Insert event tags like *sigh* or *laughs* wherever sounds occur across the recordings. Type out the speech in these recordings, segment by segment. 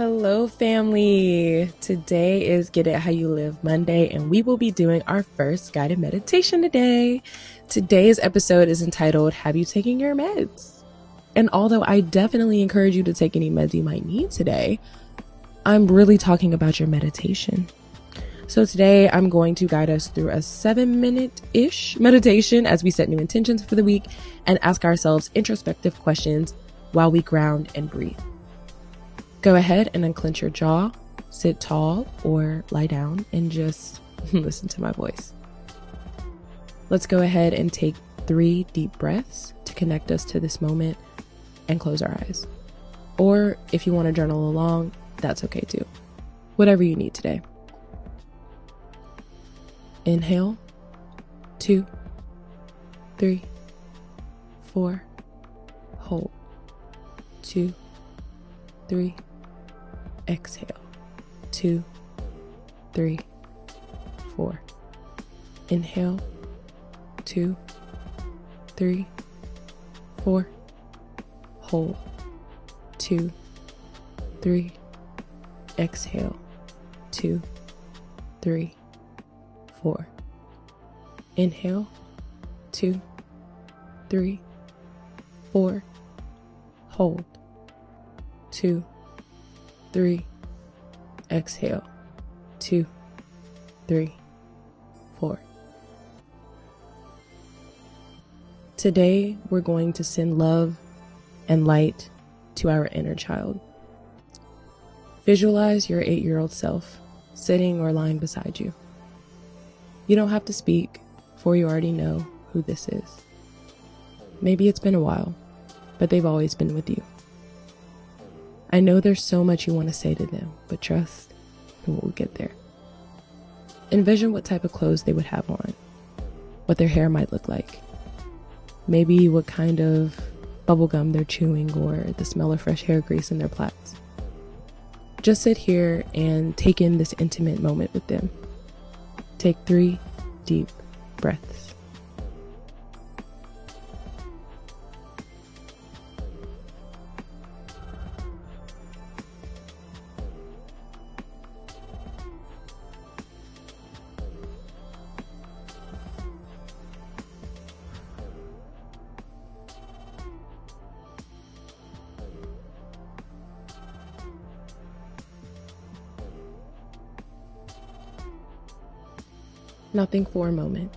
Hello, family. Today is Get It How You Live Monday, and we will be doing our first guided meditation today. Today's episode is entitled Have You Taken Your Meds? And although I definitely encourage you to take any meds you might need today, I'm really talking about your meditation. So today I'm going to guide us through a seven minute ish meditation as we set new intentions for the week and ask ourselves introspective questions while we ground and breathe. Go ahead and unclench your jaw, sit tall or lie down and just *laughs* listen to my voice. Let's go ahead and take three deep breaths to connect us to this moment and close our eyes. Or if you want to journal along, that's okay too. Whatever you need today. Inhale, two, three, four, hold, two, three, exhale, two, three, four. Inhale, two, three, four, hold, two, three, exhale, two, three, four. Inhale, two, three, four. Hold, two, three. Exhale, two, three, four. Today, we're going to send love and light to our inner child. Visualize your eight year old self sitting or lying beside you. You don't have to speak, for you already know who this is. Maybe it's been a while, but they've always been with you. I know there's so much you want to say to them, but trust, we'll get there. Envision what type of clothes they would have on, what their hair might look like, maybe what kind of bubblegum they're chewing, or the smell of fresh hair grease in their plaits. Just sit here and take in this intimate moment with them. Take three deep breaths. Now think for a moment.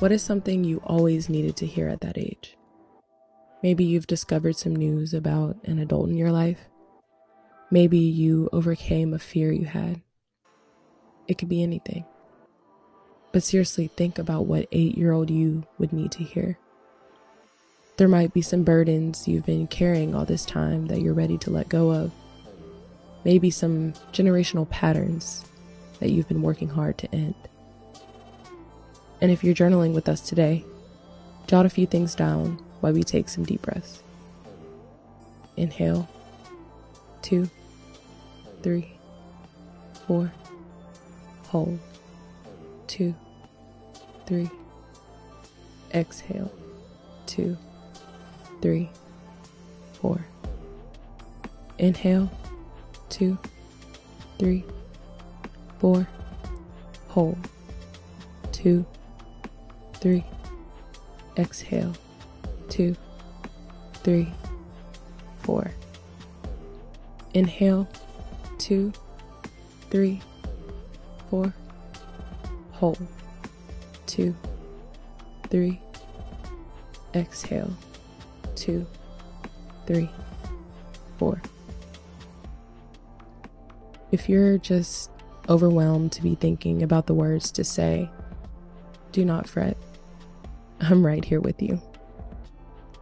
What is something you always needed to hear at that age? Maybe you've discovered some news about an adult in your life. Maybe you overcame a fear you had. It could be anything. But seriously, think about what eight year old you would need to hear. There might be some burdens you've been carrying all this time that you're ready to let go of. Maybe some generational patterns that you've been working hard to end. And if you're journaling with us today, jot a few things down while we take some deep breaths. Inhale, two, three, four. Hold, two, three. Exhale, two, three, four. Inhale, two, three, four. Hold, two, three. Exhale, two, three, four. Inhale, two, three, four. Hold, two, three. Exhale, two, three, four. If you're just overwhelmed to be thinking about the words to say, do not fret. I'm right here with you.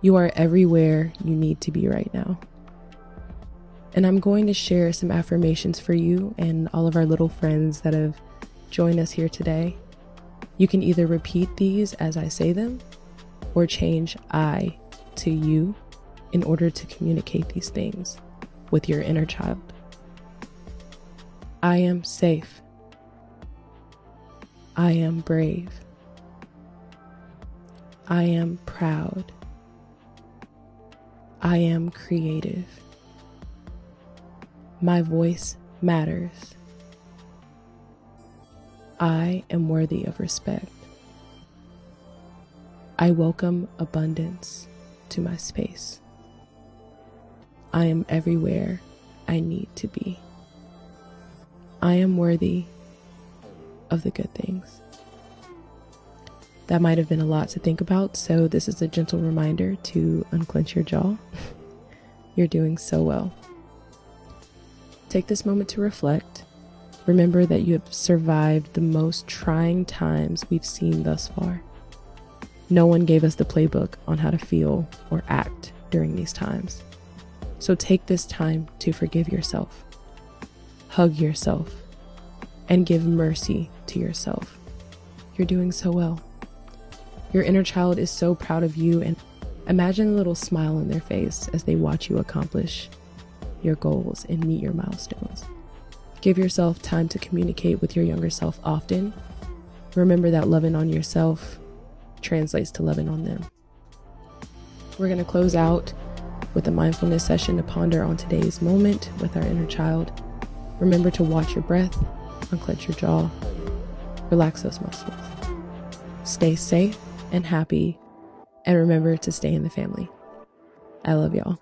You are everywhere you need to be right now. And I'm going to share some affirmations for you and all of our little friends that have joined us here today. You can either repeat these as I say them or change I to you in order to communicate these things with your inner child. I am safe. I am brave. I am proud. I am creative. My voice matters. I am worthy of respect. I welcome abundance to my space. I am everywhere I need to be. I am worthy of the good things. That might have been a lot to think about, so this is a gentle reminder to unclench your jaw. *laughs* You're doing so well. Take this moment to reflect. Remember that you have survived the most trying times we've seen thus far. No one gave us the playbook on how to feel or act during these times. So take this time to forgive yourself, hug yourself, and give mercy to yourself. You're doing so well. Your inner child is so proud of you, and imagine a little smile on their face as they watch you accomplish your goals and meet your milestones. Give yourself time to communicate with your younger self often. Remember that loving on yourself translates to loving on them. We're going to close out with a mindfulness session to ponder on today's moment with our inner child. Remember to watch your breath, unclench your jaw, relax those muscles. Stay safe and happy, and remember to stay in the family. I love y'all.